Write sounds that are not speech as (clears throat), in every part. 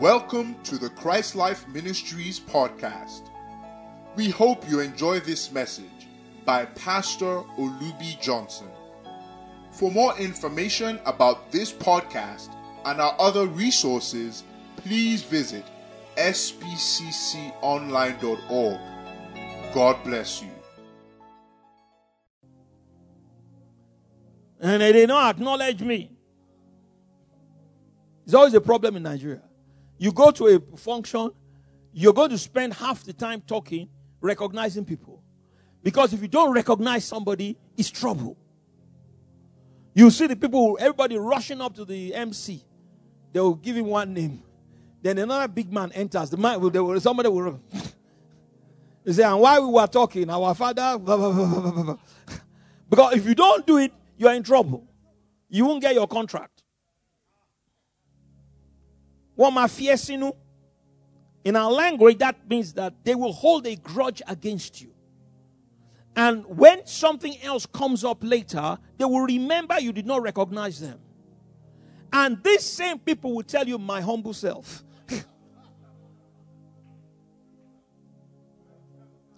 Welcome to the Christ Life Ministries podcast. We hope you enjoy this message by Pastor Olubi Johnson. For more information about this podcast and our other resources, please visit spcconline.org. God bless you. And they did not acknowledge me. It's always a problem in Nigeria. You go to a function, you're going to spend half the time talking, recognizing people. Because if you don't recognize somebody, it's trouble. You see the people, everybody rushing up to the MC. They will give him one name. Then another big man enters. The man, will, somebody will. (laughs) Say, and while we were talking, our father. (laughs) Blah, blah, blah, because if you don't do it, you're in trouble. You won't get your contract. In our language, that means that they will hold a grudge against you. And when something else comes up later, they will remember you did not recognize them. And these same people will tell you, my humble self. (laughs) it's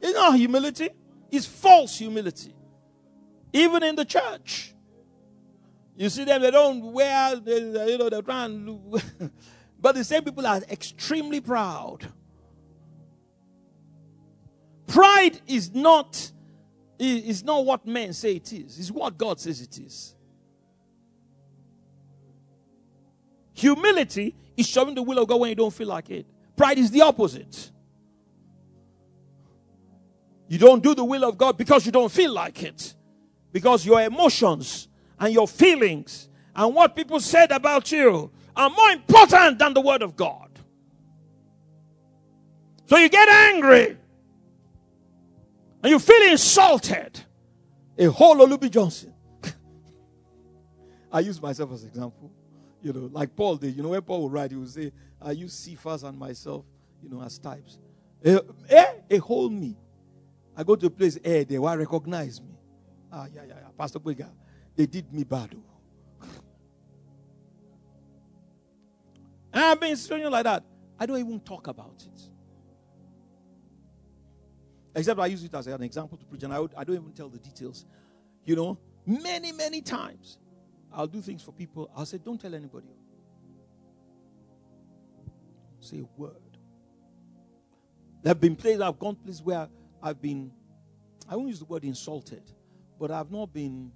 not humility, it's false humility. Even in the church. You see them, they don't wear, they, you know, they're trying (laughs) But the same people are extremely proud. Pride is not is not what men say it is. It's what God says it is. Humility is showing the will of God when you don't feel like it. Pride is the opposite. You don't do the will of God because you don't feel like it. Because your emotions and your feelings and what people said about you are more important than the Word of God. So you get angry and you feel insulted. A whole Olubi Johnson. (laughs) I use myself as example. You know, like Paul did. You know, when Paul would write, he would say, I use Cephas and myself, you know, as types. Eh, eh, a whole me. I go to a place, eh, they will recognize me. Ah, yeah, yeah, yeah. Pastor Bega, they did me bad. Oh. I've been you like that. I don't even talk about it. Except I use it as an example to preach, and I, would, I don't even tell the details. You know, many, many times I'll do things for people. I'll say, don't tell anybody. Say a word. There have been places I've gone places where I've been, I won't use the word insulted, but I've not been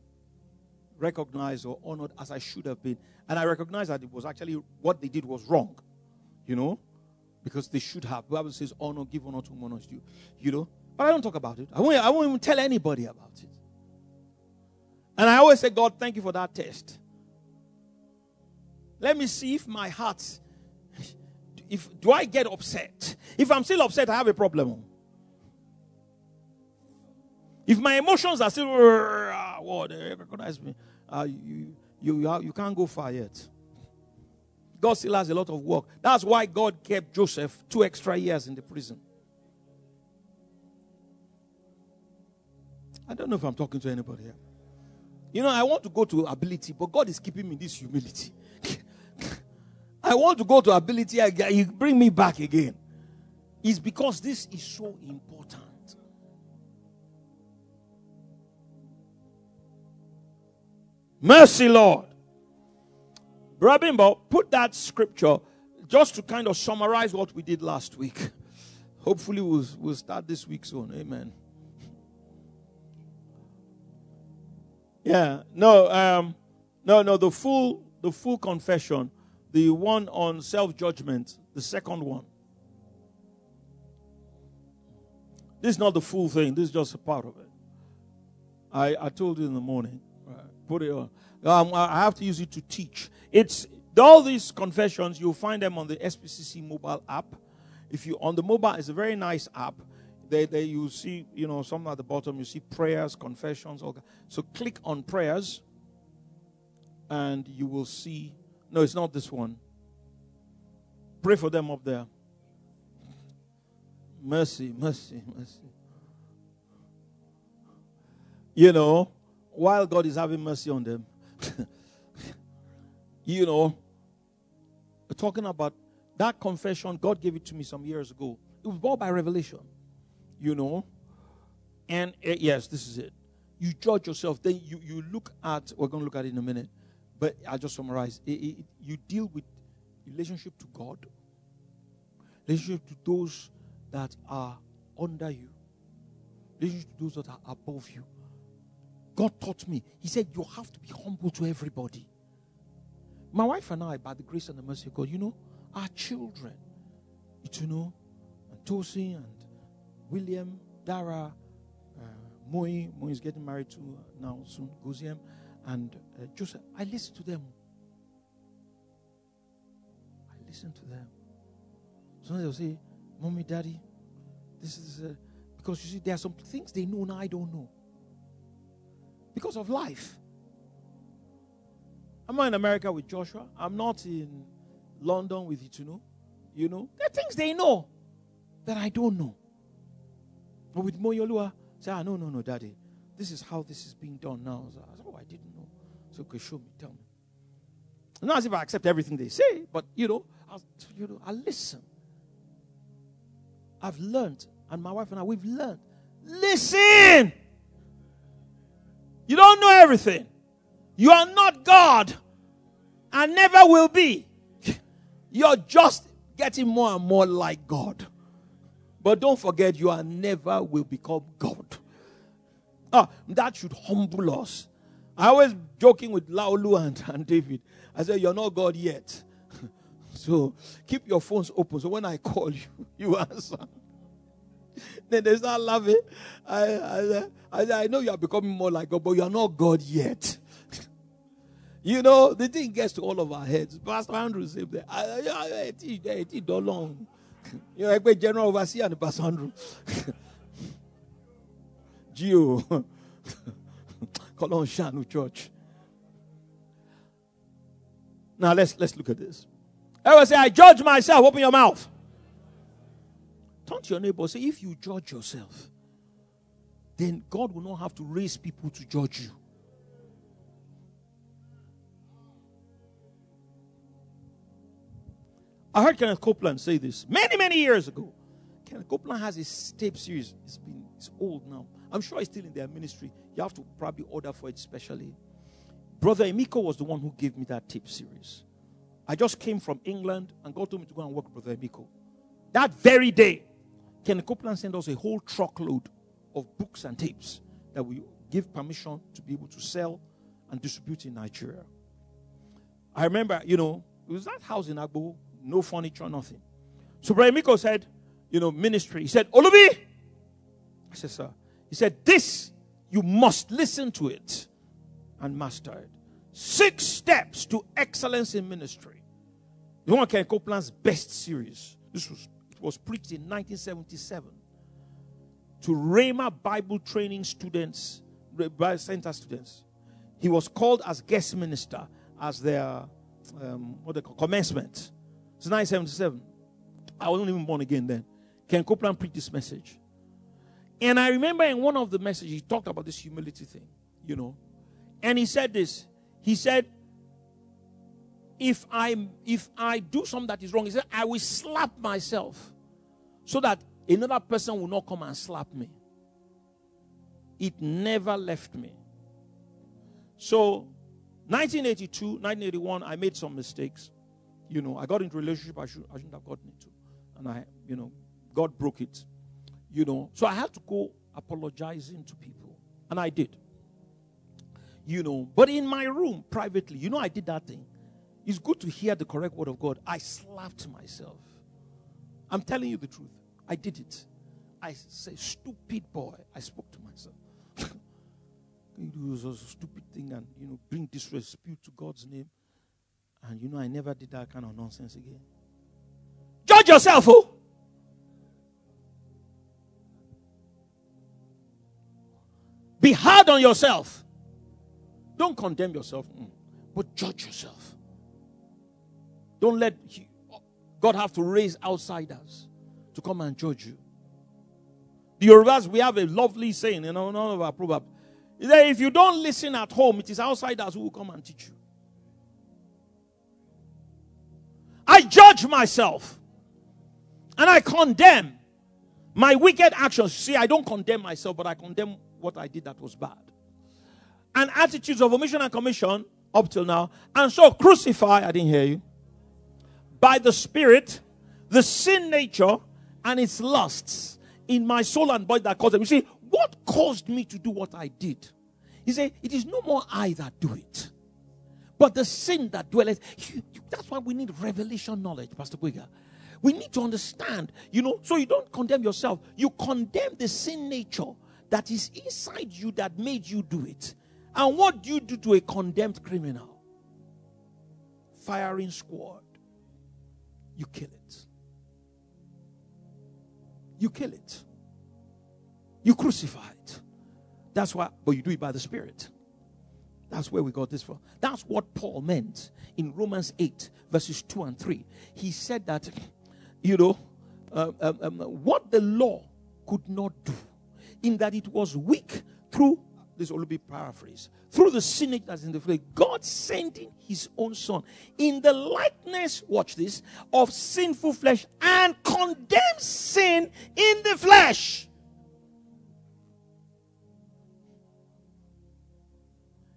recognized or honored as I should have been. And I recognize that it was actually what they did was wrong, you know, because they should have. The Bible says, honor, give honor to whom honor you, you know. But I don't talk about it. I won't, I won't even tell anybody about it. And I always say, God, thank you for that test. Let me see if my heart, if do I get upset? If I'm still upset, I have a problem. If my emotions are still, what, they recognize me, uh, you, you, you, can't go far yet. God still has a lot of work. That's why God kept Joseph two extra years in the prison. I don't know if I'm talking to anybody here. You know, I want to go to ability, but God is keeping me this humility. (laughs) I want to go to ability, you bring me back again. It's because this is so important. Mercy, Lord. Brabimbo, put that scripture just to kind of summarize what we did last week. Hopefully, we'll, we'll start this week soon. Amen. Yeah, no, um, no, no. The full, the full confession, the one on self judgment, the second one. This is not the full thing. This is just a part of it. I, I told you in the morning put it on. Um, I have to use it to teach. It's all these confessions. You'll find them on the SPCC mobile app. If you on the mobile, it's a very nice app. There, there you see, you know, something at the bottom. You see prayers, confessions. All so click on prayers, and you will see. No, it's not this one. Pray for them up there. Mercy, mercy, mercy. You know, while God is having mercy on them, (laughs) you know, talking about That confession, God gave it to me some years ago. It was brought by revelation, you know. And uh, yes, this is it. You judge yourself, then you, you look at, we're going to look at it in a minute, but I'll just summarize. It, it, you deal with relationship to God, relationship to those that are under you, relationship to those that are above you. God taught me. He said, You have to be humble to everybody. My wife and I, by the grace and the mercy of God, you know, our children, you know, and Tosin and William, Dara, uh, Moi, Moi is getting married to uh, now soon, Goziem, and uh, Joseph. I listen to them. I listen to them. Sometimes they'll say, Mommy, Daddy, this is uh, because you see, there are some things they know and I don't know because of life. I'm not in America with Joshua. I'm not in London with Ituno. You know, there are things they know that I don't know. But with Moyolua, say, ah, no, no, no, daddy. This is how this is being done now. So I said, oh, I didn't know. So, okay, show me, tell me. Not as if I accept everything they say, but you know, i you know, I listen. I've learned, and my wife and I, we've learned. Listen. You don't know everything. You are not God and never will be. (laughs) You're just getting more and more like God. But don't forget, you are never will become God. Ah, that should humble us. I was joking with Laulu and, and David. I said, You're not God yet. (laughs) so keep your phones open. So when I call you, (laughs) you answer. Then they start laughing. I, I, I, I know you are becoming more like God, but you are not God yet. you know, the thing gets to all of our heads. Pastor Andrew said that. I, long. You know, General Overseer and Pastor Andrew. Geo. Call on Shanu Church. Now let's let's look at this. I will say, I judge myself. Open your mouth. Turn to your neighbor say, if you judge yourself, then God will not have to raise people to judge you. I heard Kenneth Copeland say this many, many years ago. Kenneth Copeland has his tape series. It's been it's old now. I'm sure it's still in their ministry. You have to probably order for it specially. Brother Emiko was the one who gave me that tape series. I just came from England and God told me to go and work with Brother Emiko. That very day, Ken Copeland sent us a whole truckload of books and tapes that we give permission to be able to sell and distribute in Nigeria. I remember, you know, it was that house in Agbo, no furniture, nothing. So Brian Miko said, you know, ministry. He said, Olubi. I said, sir. He said, this, you must listen to it and master it. Six steps to excellence in ministry. You want Ken Copeland's best series. This was was preached in 1977 to Rhema Bible training students, Bible center students. He was called as guest minister as their um, what they call commencement. It's 1977. I wasn't even born again then. Ken Copeland preached this message. And I remember in one of the messages, he talked about this humility thing, you know. And he said this. He said, if I if I do something that is wrong, he said, I will slap myself so that another person will not come and slap me. It never left me. So 1982, 1981, I made some mistakes. You know, I got into relationship I, should, I shouldn't have gotten into. And I, you know, God broke it. You know, so I had to go apologizing to people. And I did. You know, but in my room privately, you know, I did that thing. It's good to hear the correct word of God. I slapped myself. I'm telling you the truth. I did it. I say, stupid boy. I spoke to myself. (laughs) you do a stupid thing and you know bring disrespect to God's name. And you know, I never did that kind of nonsense again. Judge yourself, oh. Be hard on yourself. Don't condemn yourself, mm, but judge yourself. Don't let God have to raise outsiders to come and judge you. The Yorubas, we have a lovely saying in none of our proverbs. That if you don't listen at home, it is outsiders who will come and teach you. I judge myself and I condemn my wicked actions. See, I don't condemn myself, but I condemn what I did that was bad. And attitudes of omission and commission up till now. And so crucify, I didn't hear you, by the Spirit, the sin nature and its lusts in my soul and body that caused them. You see, what caused me to do what I did? He said, It is no more I that do it, but the sin that dwelleth. That's why we need revelation knowledge, Pastor Guiga. We need to understand, you know, so you don't condemn yourself. You condemn the sin nature that is inside you that made you do it. And what do you do to a condemned criminal? Firing squad. You kill it. You kill it. You crucify it. That's why, but you do it by the Spirit. That's where we got this from. That's what Paul meant in Romans 8, verses 2 and 3. He said that, you know, uh, um, um, what the law could not do, in that it was weak through, this will be paraphrase, through the sin that's in the flesh, God sending his own son in the likeness, watch this, of sinful flesh and condemn sin in the flesh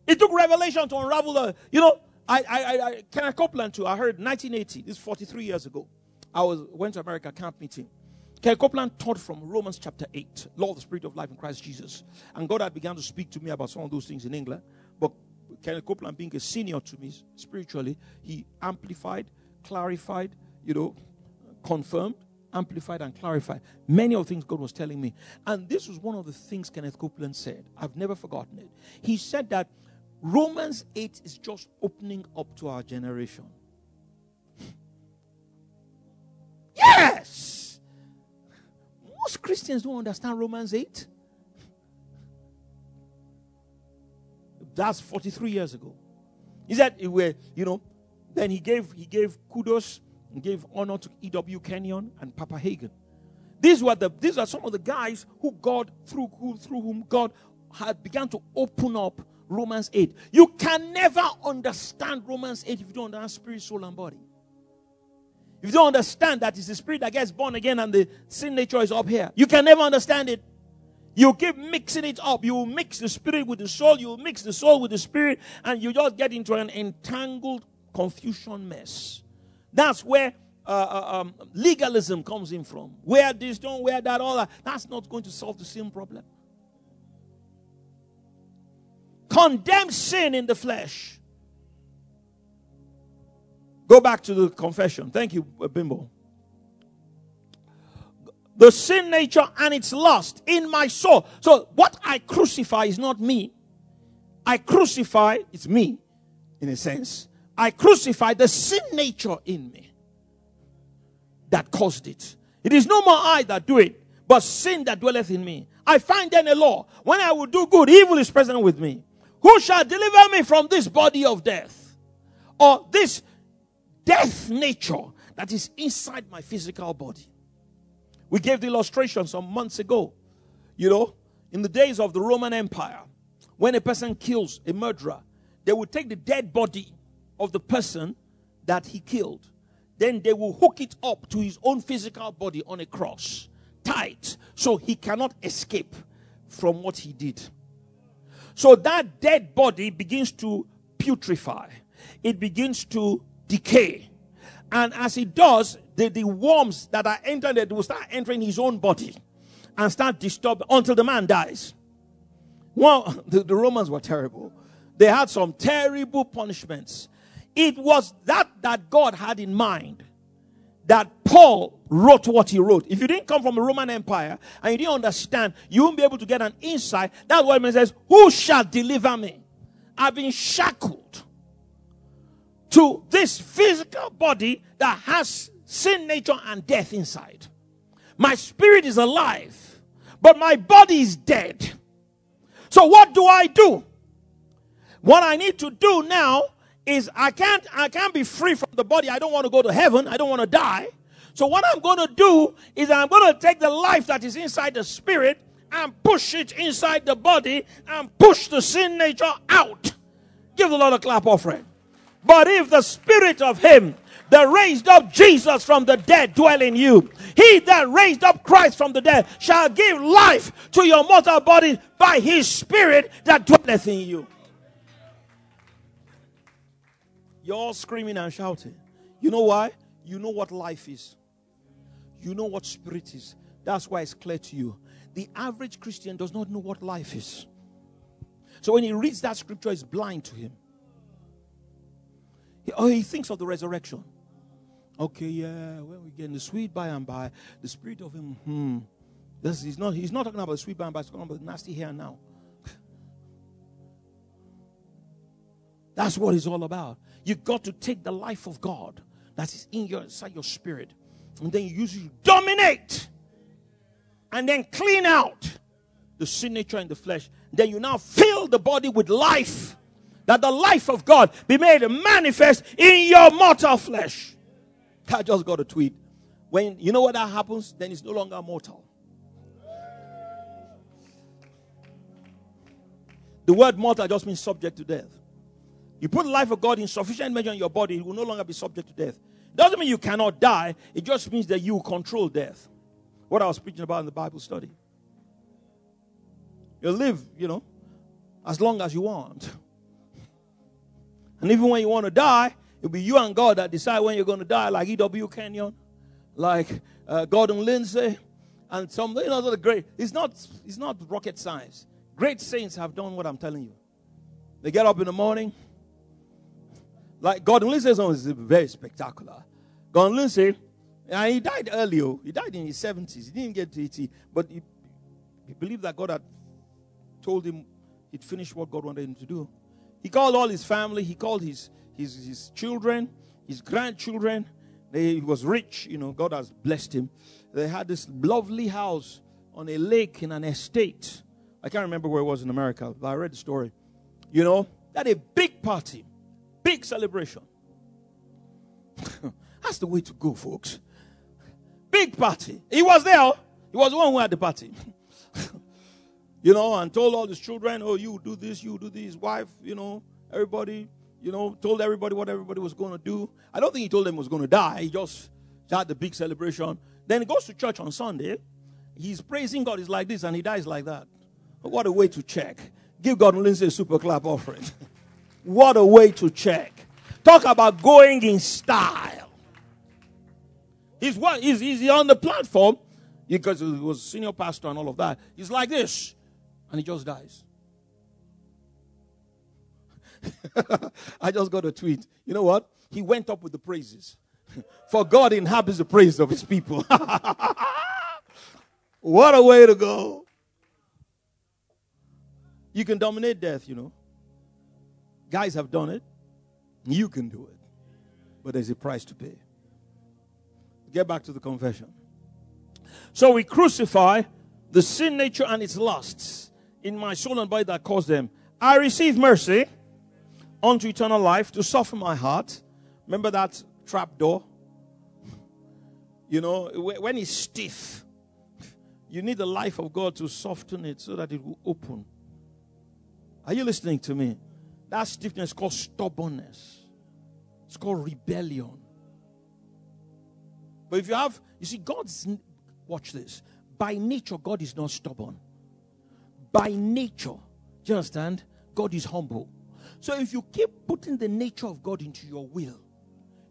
It took revelation to unravel the, you know, I, I, I, Kenneth Copeland too. I heard 1980, this is 43 years ago. I was went to America camp meeting. Kenneth Copeland taught from Romans chapter 8, law of the spirit of life in Christ Jesus. And God had begun to speak to me about some of those things in England. But Kenneth Copeland being a senior to me spiritually, he amplified, clarified, you know, confirmed, amplified, and clarified many of the things God was telling me. And this was one of the things Kenneth Copeland said. I've never forgotten it. He said that Romans 8 is just opening up to our generation. (laughs) Yes! Christians don't understand Romans 8. That's 43 years ago. He said, were, you know, then he gave he gave kudos and gave honor to E.W. Kenyon and Papa Hagin. These were the these are some of the guys who God through who, through whom God had begun to open up Romans 8. You can never understand Romans 8 if you don't understand spirit, soul, and body. If you don't understand that it's the spirit that gets born again and the sin nature is up here, you can never understand it. You keep mixing it up. You mix the spirit with the soul, you mix the soul with the spirit, and you just get into an entangled confusion mess. That's where uh, uh, um, legalism comes in from. Wear this, don't wear that, all that. That's not going to solve the same problem condemn sin in the flesh. Go back to the confession. Thank you, Bimbo. The sin nature and its lust in my soul. So, what I crucify is not me. I crucify, it's me, in a sense. I crucify the sin nature in me that caused it. It is no more I that do it, but sin that dwelleth in me. I find then a law. When I will do good, evil is present with me. Who shall deliver me from this body of death? Or this death nature that is inside my physical body? We gave the illustration some months ago. You know, in the days of the Roman Empire, when a person kills a murderer, they would take the dead body of the person that he killed. Then they will hook it up to his own physical body on a cross, tight, so he cannot escape from what he did. So that dead body begins to putrefy, it begins to decay. And as it does, the, the worms that are entering it will start entering his own body and start disturbing until the man dies. Well, (laughs) the, the Romans were terrible. They had some terrible punishments. It was that that God had in mind that Paul wrote what he wrote. If you didn't come from the Roman Empire and you didn't understand, you won't be able to get an insight. That's why it says, Who shall deliver me? I've been shackled to this physical body that has sin nature and death inside. My spirit is alive, but my body is dead. So what do I do? What I need to do now is I can't I can't be free from the body. I don't want to go to heaven. I don't want to die. So what I'm going to do is I'm going to take the life that is inside the spirit and push it inside the body and push the sin nature out. Give the Lord a clap offering. But if the spirit of him that raised up Jesus from the dead dwell in you. He that raised up Christ from the dead shall give life to your mortal body by his spirit that dwelleth in you. You're all screaming and shouting. You know why? You know what life is. You know what spirit is. That's why it's clear to you. The average Christian does not know what life is. So when he reads that scripture, it's blind to him. Oh, he thinks of the resurrection. Okay, yeah, when we get in the sweet by and by, the spirit of him, hmm. This, he's, not, he's not talking about the sweet by and by, he's talking about nasty hair now. (laughs) That's what it's all about. You got to take the life of God that is in your inside your spirit, and then you use it to dominate, and then clean out the sin nature in the flesh. Then you now fill the body with life, that the life of God be made manifest in your mortal flesh. I just got a tweet. When you know what that happens, then it's no longer mortal. The word mortal just means subject to death. You put the life of God in sufficient measure in your body, it will no longer be subject to death. It doesn't mean you cannot die, it just means that you control death. What I was preaching about in the Bible study. You'll live, you know, as long as you want. And even when you want to die, it'll be you and God that decide when you're going to die, like E.W. Kenyon, like uh, Gordon Lindsay, and some, you know, the great. It's not, it's not rocket science. Great saints have done what I'm telling you. They get up in the morning, like Gordon Lindsay's song is very spectacular. Gordon Lindsay, and he died early. Oh. He died in his 70s. He didn't get to 80, but he, he believed that God had told him he'd finished what God wanted him to do. He called all his family, he called his, his, his children, his grandchildren. He was rich, you know, God has blessed him. They had this lovely house on a lake in an estate. I can't remember where it was in America, but I read the story. You know, they had a big party. Big celebration. (laughs) That's the way to go, folks. Big party. He was there. He was the one who had the party. (laughs) you know, and told all his children, oh, you do this, you do this. Wife, you know, everybody, you know, told everybody what everybody was going to do. I don't think he told them he was going to die. He just had the big celebration. Then he goes to church on Sunday. He's praising God. He's like this, and he dies like that. What a way to check. Give Gordon Lindsay a super clap offering. (laughs) What a way to check. Talk about going in style. He's what he's, he's on the platform because he was senior pastor and all of that. He's like this, and he just dies. (laughs) I just got a tweet. You know what? He went up with the praises. (laughs) For God inhabits the praise of his people. (laughs) what a way to go. You can dominate death, you know. Guys have done it. You can do it. But there's a price to pay. Get back to the confession. So we crucify the sin nature and its lusts in my soul and body that caused them. I receive mercy unto eternal life to soften my heart. Remember that trap door? You know, when it's stiff, you need the life of God to soften it so that it will open. Are you listening to me? That stiffness is called stubbornness. It's called rebellion. But if you have, you see, God's, watch this. By nature, God is not stubborn. By nature, do you understand? God is humble. So if you keep putting the nature of God into your will,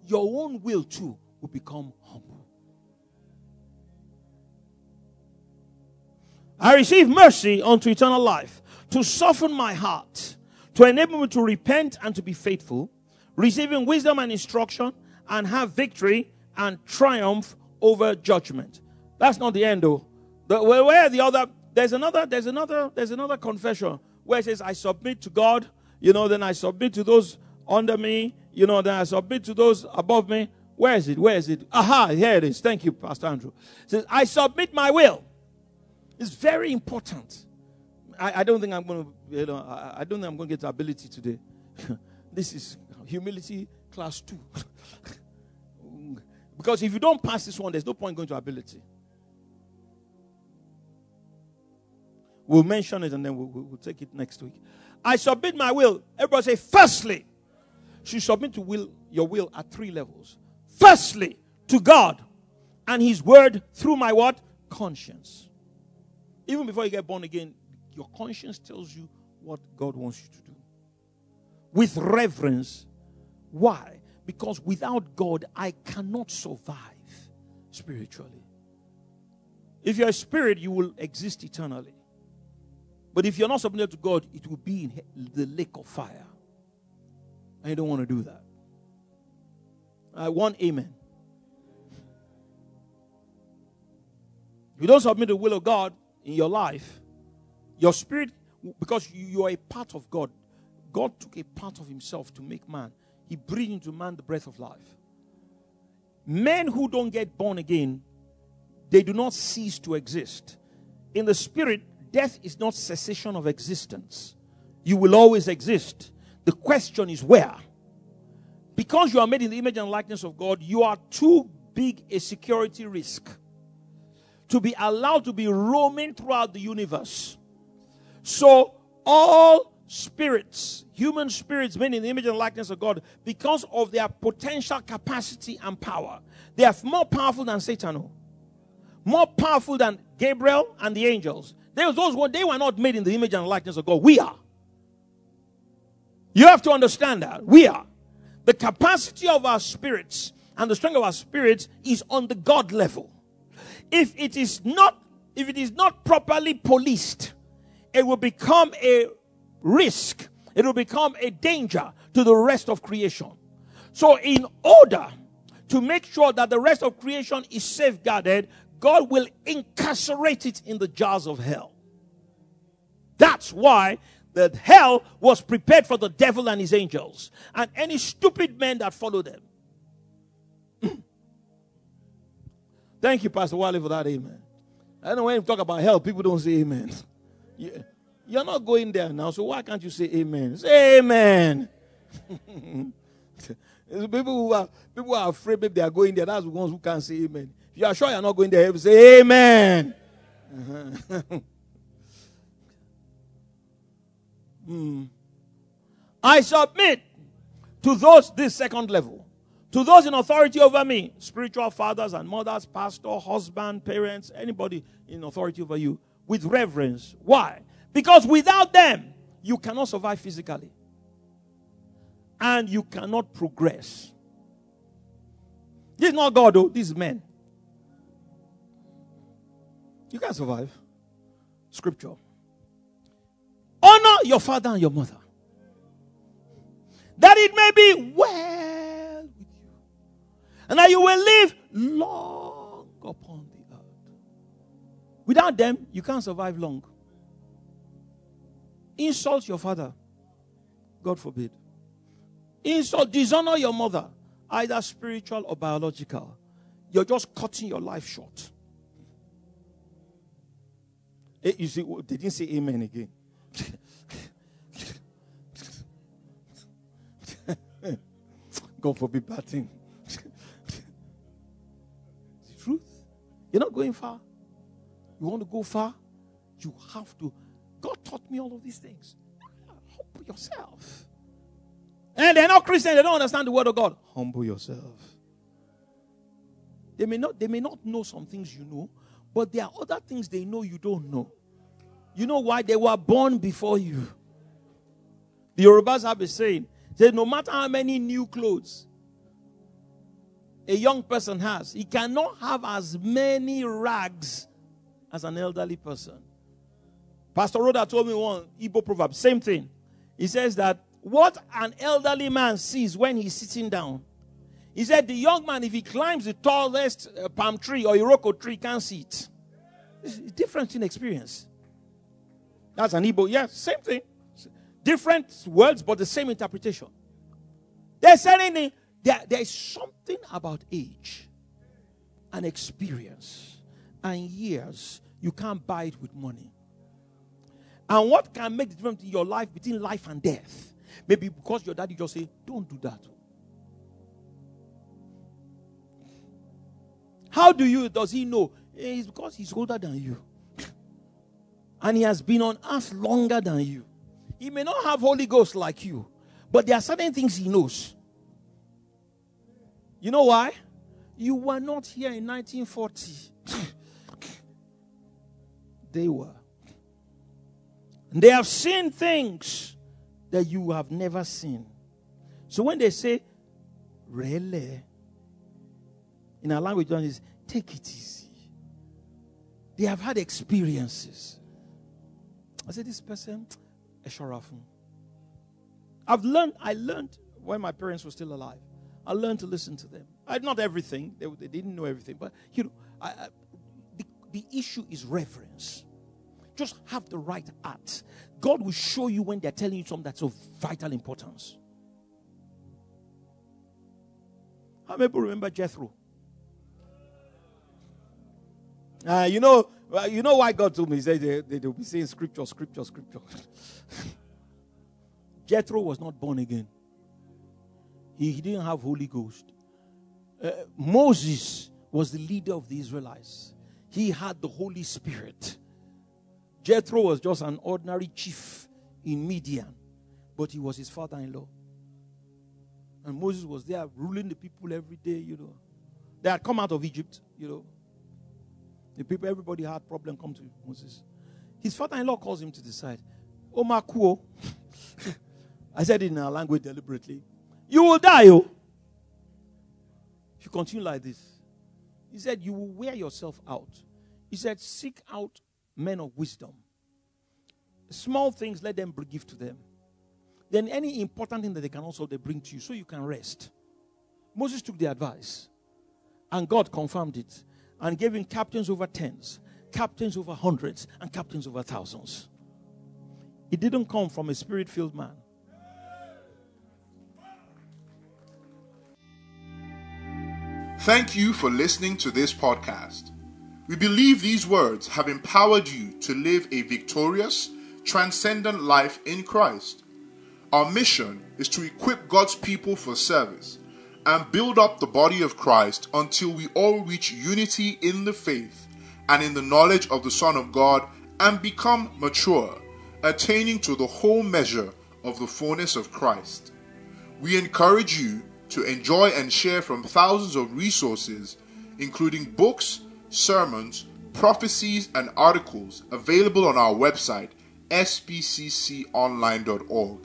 your own will too will become humble. I receive mercy unto eternal life to soften my heart to enable me to repent and to be faithful, receiving wisdom and instruction, and have victory and triumph over judgment. That's not the end, though. The, where the other, there's another, there's another, there's another confession where it says, I submit to God, you know, then I submit to those under me, you know, then I submit to those above me. Where is it? Where is it? Aha, here it is. Thank you, Pastor Andrew. It says, I submit my will. It's very important. I, I don't think I'm going to, you know, I, I don't think I'm going to get ability today. (laughs) this is humility class two. (laughs) because if you don't pass this one, there's no point going to ability. We'll mention it and then we'll, we'll, take it next week. I submit my will. Everybody say, firstly, you submit to will your will at three levels. Firstly, to God and His Word through my what? Conscience. Even before you get born again, your conscience tells you what God wants you to do. With reverence. Why? Because without God, I cannot survive spiritually. If you're a spirit, you will exist eternally. But if you're not submitted to God, it will be in the lake of fire. And you don't want to do that. I want amen. If you don't submit the will of God in your life, your spirit, because you are a part of God, God took a part of Himself to make man. He breathed into man the breath of life. Men who don't get born again, they do not cease to exist. In the spirit, death is not cessation of existence. You will always exist. The question is where? Because you are made in the image and likeness of God, you are too big a security risk to be allowed to be roaming throughout the universe. So, all spirits, human spirits made in the image and likeness of God, because of their potential capacity and power, they are more powerful than Satan, more powerful than Gabriel and the angels. They, those, who they were not made in the image and likeness of God. We are. You have to understand that. We are. The capacity of our spirits and the strength of our spirits is on the God level. If it is not, if it is not properly policed, it will become a risk. It will become a danger to the rest of creation. So, in order to make sure that the rest of creation is safeguarded, God will incarcerate it in the jars of hell. That's why the hell was prepared for the devil and his angels and any stupid men that follow them. (clears throat) Thank you, Pastor Wiley, for that amen. I know when you talk about hell, people don't say amen. (laughs) You're not going there now, so why can't you say amen? Say amen. (laughs) people who are people who are afraid maybe they are going there. That's the ones who can't say amen. You are sure you're not going there, you say amen. Uh-huh. (laughs) hmm. I submit to those this second level. To those in authority over me, spiritual fathers and mothers, pastor, husband, parents, anybody in authority over you, with reverence. Why? Because without them, you cannot survive physically. And you cannot progress. This is not God, though, this is men. You can't survive. Scripture. Honor your father and your mother. That it may be well with you. and that you will live long upon the earth. Without them, you can't survive long. Insult your father, God forbid. Insult, dishonor your mother, either spiritual or biological. You're just cutting your life short. Eh, you see, they didn't say amen again. (laughs) God forbid bad thing. (laughs) The truth. You're not going far. You want to go far? You have to. God taught me all of these things. Humble yourself. And they're not Christian, they don't understand the word of God. Humble yourself. They may not, they may not know some things you know, but there are other things they know you don't know. You know why? They were born before you. The Yorubas have a saying. Say, no matter how many new clothes a young person has. He cannot have as many rags as an elderly person. Pastor Rhoda told me one Igbo proverb, same thing. He says that what an elderly man sees when he's sitting down. He said the young man, if he climbs the tallest uh, palm tree or Iroko tree, can't see it. It's different in experience. That's an Igbo. Yeah, same thing. Different words, but the same interpretation. They're saying there, there is something about age and experience and years you can't buy it with money. And what can make the difference in your life between life and death? Maybe because your daddy just say, "Don't do that." How do you? Does he know? Eh, it's because he's older than you, (laughs) and he has been on earth longer than you. He may not have Holy Ghost like you, but there are certain things he knows. You know why? You were not here in 1940. (laughs) they were. And they have seen things that you have never seen. So when they say, really, in our language, is take it easy. They have had experiences. I said, this person, a. I've learned, I learned when my parents were still alive. I learned to listen to them. I, not everything, they, they didn't know everything, but you know, I, I, the, the issue is reverence. Just have the right heart. God will show you when they're telling you something that's of vital importance. How many people remember Jethro? Uh, you know, uh, you know why God told me? He said they, they, will be saying scripture, scripture, scripture. (laughs) Jethro was not born again. He, he didn't have Holy Ghost. Uh, Moses was the leader of the Israelites. He had the Holy Spirit. Jethro was just an ordinary chief in Midian, but he was his father in law. And Moses was there ruling the people every day, you know. They had come out of Egypt, you know. The people, everybody had problem come to Moses. His father-in-law calls him to the side. Oh, Omakuo. (laughs) I said it in our language deliberately. You will die, oh. If you continue like this. He said, You will wear yourself out. He said, Seek out men of wisdom. Small things, let them give to them. Then any important thing that they can also they bring to you so you can rest. Moses took the advice and God confirmed it and him captains over tens, captains over hundreds, and captains over thousands. It didn't come from a spirit filled man. Thank you for listening to this podcast. We believe these words have empowered you to live a victorious, transcendent life in Christ. Our mission is to equip God's people for service and build up the body of Christ until we all reach unity in the faith and in the knowledge of the Son of God and become mature, attaining to the whole measure of the fullness of Christ. We encourage you to enjoy and share from thousands of resources, including books, sermons, prophecies, and articles available on our website, spcconline.org.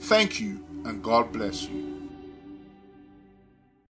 Thank you, and God bless you.